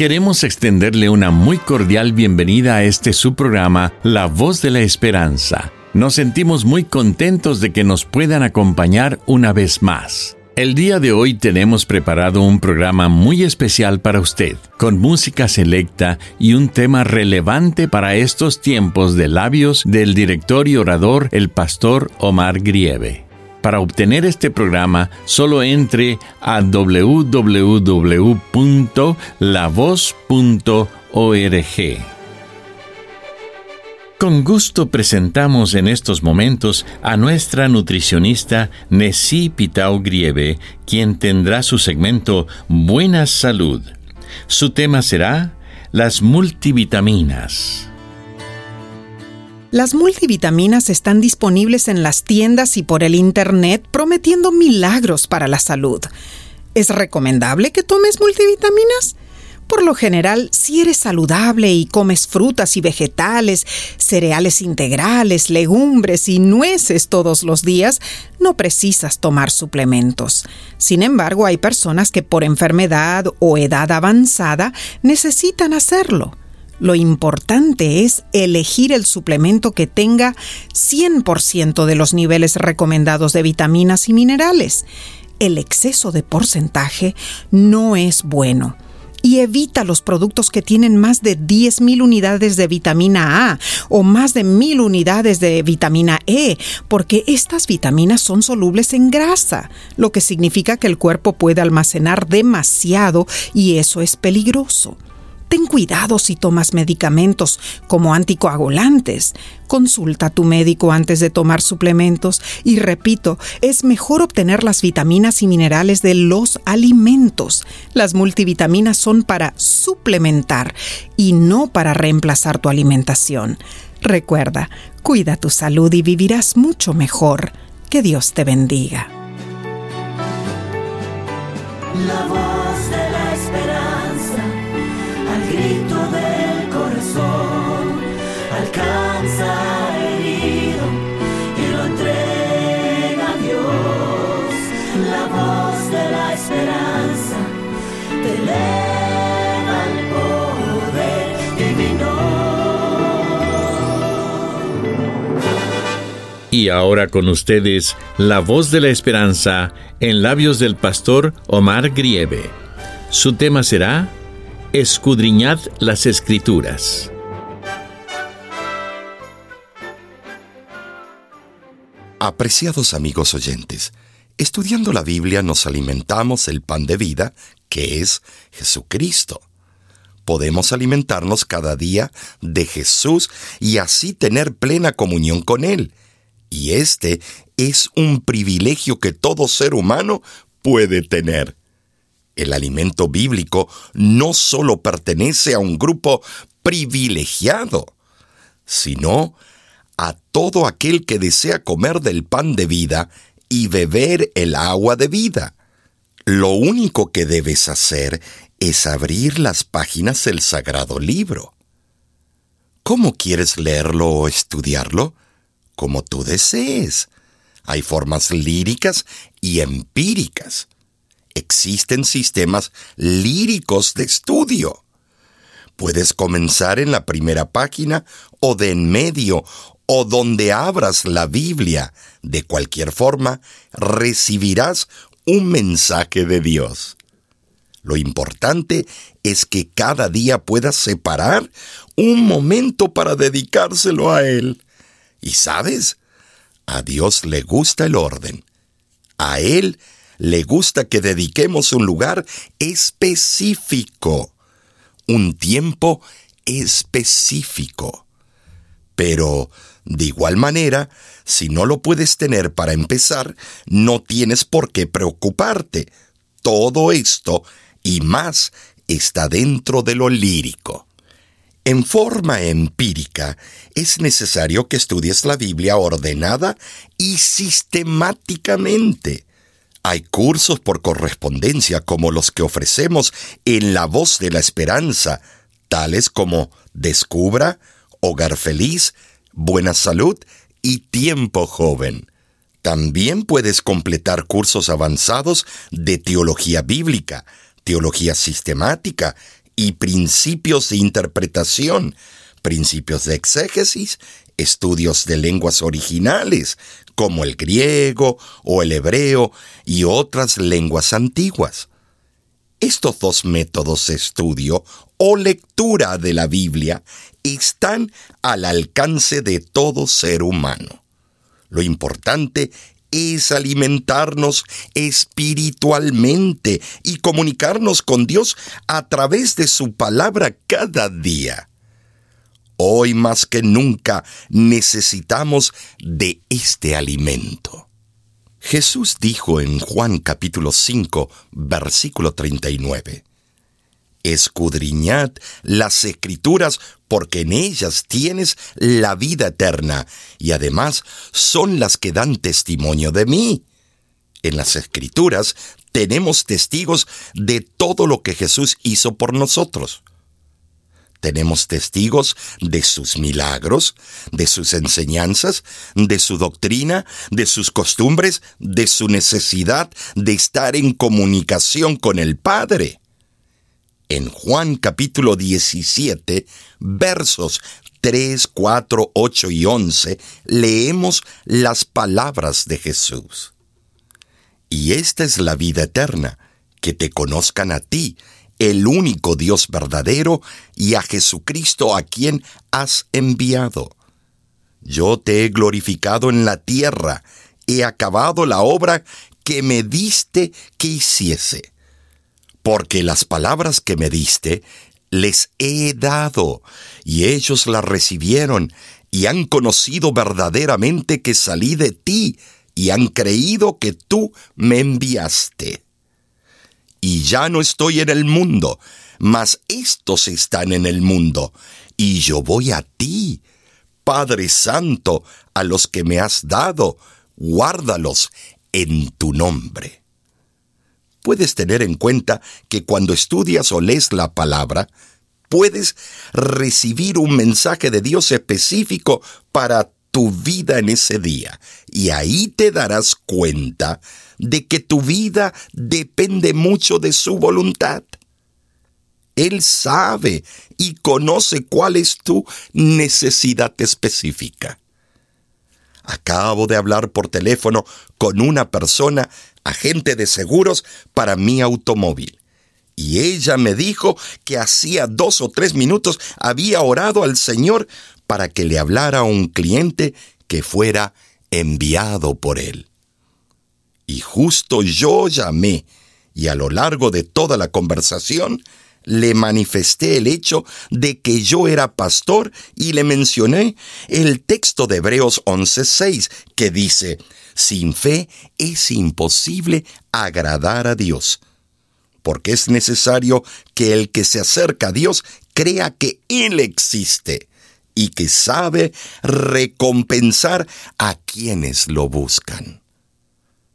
Queremos extenderle una muy cordial bienvenida a este su programa, La Voz de la Esperanza. Nos sentimos muy contentos de que nos puedan acompañar una vez más. El día de hoy tenemos preparado un programa muy especial para usted, con música selecta y un tema relevante para estos tiempos de labios del director y orador el pastor Omar Grieve. Para obtener este programa, solo entre a www.lavoz.org. Con gusto presentamos en estos momentos a nuestra nutricionista Nessie Pitao Grieve, quien tendrá su segmento Buena Salud. Su tema será las multivitaminas. Las multivitaminas están disponibles en las tiendas y por el Internet prometiendo milagros para la salud. ¿Es recomendable que tomes multivitaminas? Por lo general, si eres saludable y comes frutas y vegetales, cereales integrales, legumbres y nueces todos los días, no precisas tomar suplementos. Sin embargo, hay personas que por enfermedad o edad avanzada necesitan hacerlo. Lo importante es elegir el suplemento que tenga 100% de los niveles recomendados de vitaminas y minerales. El exceso de porcentaje no es bueno y evita los productos que tienen más de 10.000 unidades de vitamina A o más de 1.000 unidades de vitamina E, porque estas vitaminas son solubles en grasa, lo que significa que el cuerpo puede almacenar demasiado y eso es peligroso. Ten cuidado si tomas medicamentos como anticoagulantes. Consulta a tu médico antes de tomar suplementos y repito, es mejor obtener las vitaminas y minerales de los alimentos. Las multivitaminas son para suplementar y no para reemplazar tu alimentación. Recuerda, cuida tu salud y vivirás mucho mejor. Que Dios te bendiga. Y ahora con ustedes, la voz de la esperanza en labios del pastor Omar Grieve. Su tema será Escudriñad las Escrituras. Apreciados amigos oyentes, estudiando la Biblia nos alimentamos el pan de vida, que es Jesucristo. Podemos alimentarnos cada día de Jesús y así tener plena comunión con Él y este es un privilegio que todo ser humano puede tener. El alimento bíblico no solo pertenece a un grupo privilegiado, sino a todo aquel que desea comer del pan de vida y beber el agua de vida. Lo único que debes hacer es abrir las páginas del sagrado libro. ¿Cómo quieres leerlo o estudiarlo? Como tú desees. Hay formas líricas y empíricas. Existen sistemas líricos de estudio. Puedes comenzar en la primera página o de en medio o donde abras la Biblia. De cualquier forma, recibirás un mensaje de Dios. Lo importante es que cada día puedas separar un momento para dedicárselo a Él. Y sabes, a Dios le gusta el orden. A Él le gusta que dediquemos un lugar específico, un tiempo específico. Pero, De igual manera, si no lo puedes tener para empezar, no tienes por qué preocuparte. Todo esto y más está dentro de lo lírico. En forma empírica, es necesario que estudies la Biblia ordenada y sistemáticamente. Hay cursos por correspondencia como los que ofrecemos en La Voz de la Esperanza, tales como Descubra, Hogar Feliz, Buena Salud y Tiempo Joven. También puedes completar cursos avanzados de teología bíblica, teología sistemática y principios de interpretación, principios de exégesis, estudios de lenguas originales, como el griego o el hebreo y otras lenguas antiguas. Estos dos métodos de estudio o lectura de la Biblia están al alcance de todo ser humano. Lo importante es alimentarnos espiritualmente y comunicarnos con Dios a través de su palabra cada día. Hoy más que nunca necesitamos de este alimento. Jesús dijo en Juan capítulo 5, versículo 39, Escudriñad las escrituras porque en ellas tienes la vida eterna y además son las que dan testimonio de mí. En las escrituras tenemos testigos de todo lo que Jesús hizo por nosotros. Tenemos testigos de sus milagros, de sus enseñanzas, de su doctrina, de sus costumbres, de su necesidad de estar en comunicación con el Padre. En Juan capítulo 17, versos 3, 4, 8 y 11, leemos las palabras de Jesús. Y esta es la vida eterna, que te conozcan a ti, el único Dios verdadero, y a Jesucristo a quien has enviado. Yo te he glorificado en la tierra, he acabado la obra que me diste que hiciese. Porque las palabras que me diste les he dado, y ellos las recibieron, y han conocido verdaderamente que salí de ti, y han creído que tú me enviaste y ya no estoy en el mundo, mas estos están en el mundo, y yo voy a ti. Padre Santo, a los que me has dado, guárdalos en tu nombre. Puedes tener en cuenta que cuando estudias o lees la palabra, puedes recibir un mensaje de Dios específico para tu vida en ese día. Y ahí te darás cuenta de que tu vida depende mucho de su voluntad. Él sabe y conoce cuál es tu necesidad específica. Acabo de hablar por teléfono con una persona, agente de seguros, para mi automóvil. Y ella me dijo que hacía dos o tres minutos había orado al Señor para que le hablara a un cliente que fuera enviado por él. Y justo yo llamé, y a lo largo de toda la conversación, le manifesté el hecho de que yo era pastor y le mencioné el texto de Hebreos 11:6 que dice, sin fe es imposible agradar a Dios, porque es necesario que el que se acerca a Dios crea que Él existe y que sabe recompensar a quienes lo buscan.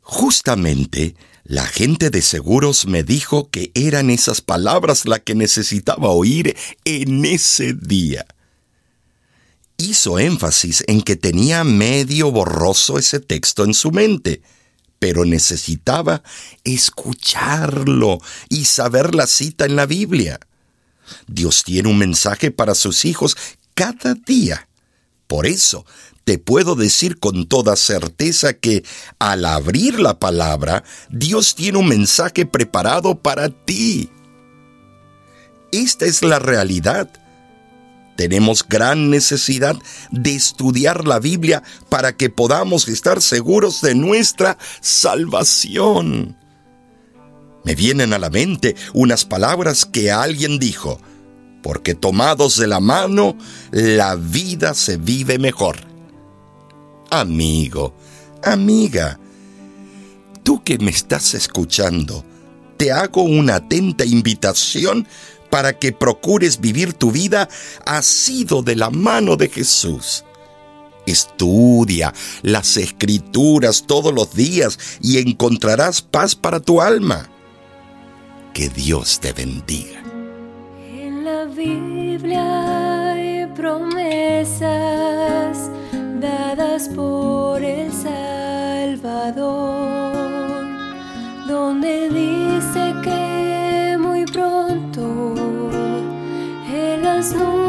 Justamente, la gente de seguros me dijo que eran esas palabras las que necesitaba oír en ese día. Hizo énfasis en que tenía medio borroso ese texto en su mente, pero necesitaba escucharlo y saber la cita en la Biblia. Dios tiene un mensaje para sus hijos cada día. Por eso, te puedo decir con toda certeza que al abrir la palabra, Dios tiene un mensaje preparado para ti. Esta es la realidad. Tenemos gran necesidad de estudiar la Biblia para que podamos estar seguros de nuestra salvación. Me vienen a la mente unas palabras que alguien dijo porque tomados de la mano, la vida se vive mejor. Amigo, amiga, tú que me estás escuchando, te hago una atenta invitación para que procures vivir tu vida asido de la mano de Jesús. Estudia las escrituras todos los días y encontrarás paz para tu alma. Que Dios te bendiga. En la Biblia hay promesas dadas por el Salvador, en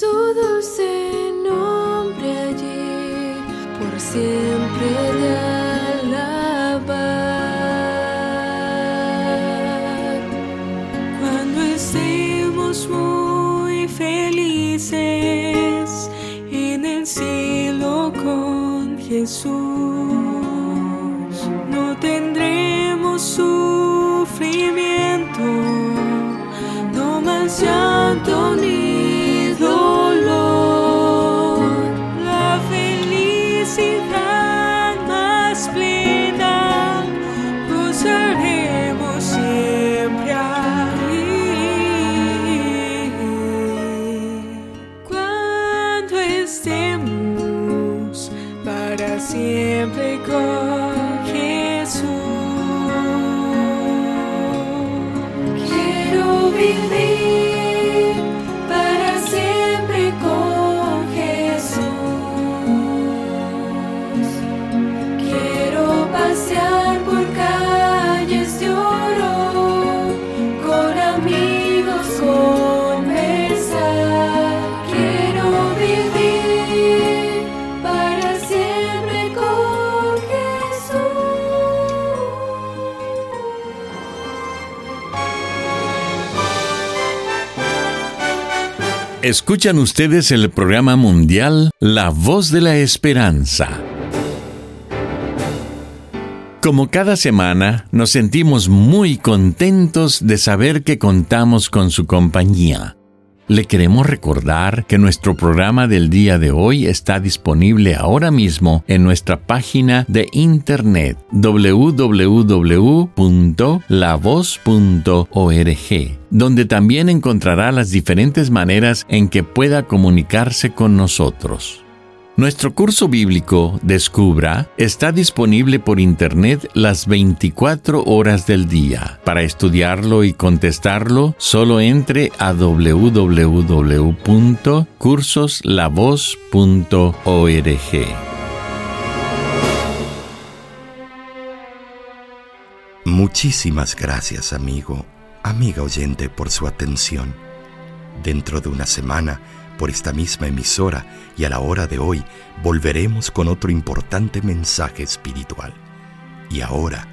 su dulce nombre allí por siempre. believe. Escuchan ustedes el programa mundial La Voz de la Esperanza. Como cada semana, nos sentimos muy contentos de saber que contamos con su compañía le queremos recordar que nuestro programa del día de hoy está disponible ahora mismo en nuestra página de internet www.lavoz.org, donde también encontrará las diferentes maneras en que pueda comunicarse con nosotros. Nuestro curso bíblico Descubra está disponible por Internet las 24 horas del día. Para estudiarlo y contestarlo, solo entre a www.cursoslavos.org. Muchísimas gracias, amigo, amiga oyente, por su atención. Dentro de una semana, por esta misma emisora y a la hora de hoy volveremos con otro importante mensaje espiritual. Y ahora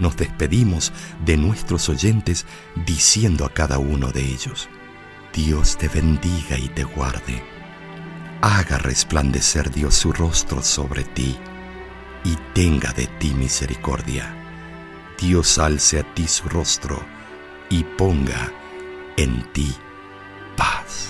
nos despedimos de nuestros oyentes diciendo a cada uno de ellos, Dios te bendiga y te guarde. Haga resplandecer Dios su rostro sobre ti y tenga de ti misericordia. Dios alce a ti su rostro y ponga en ti paz.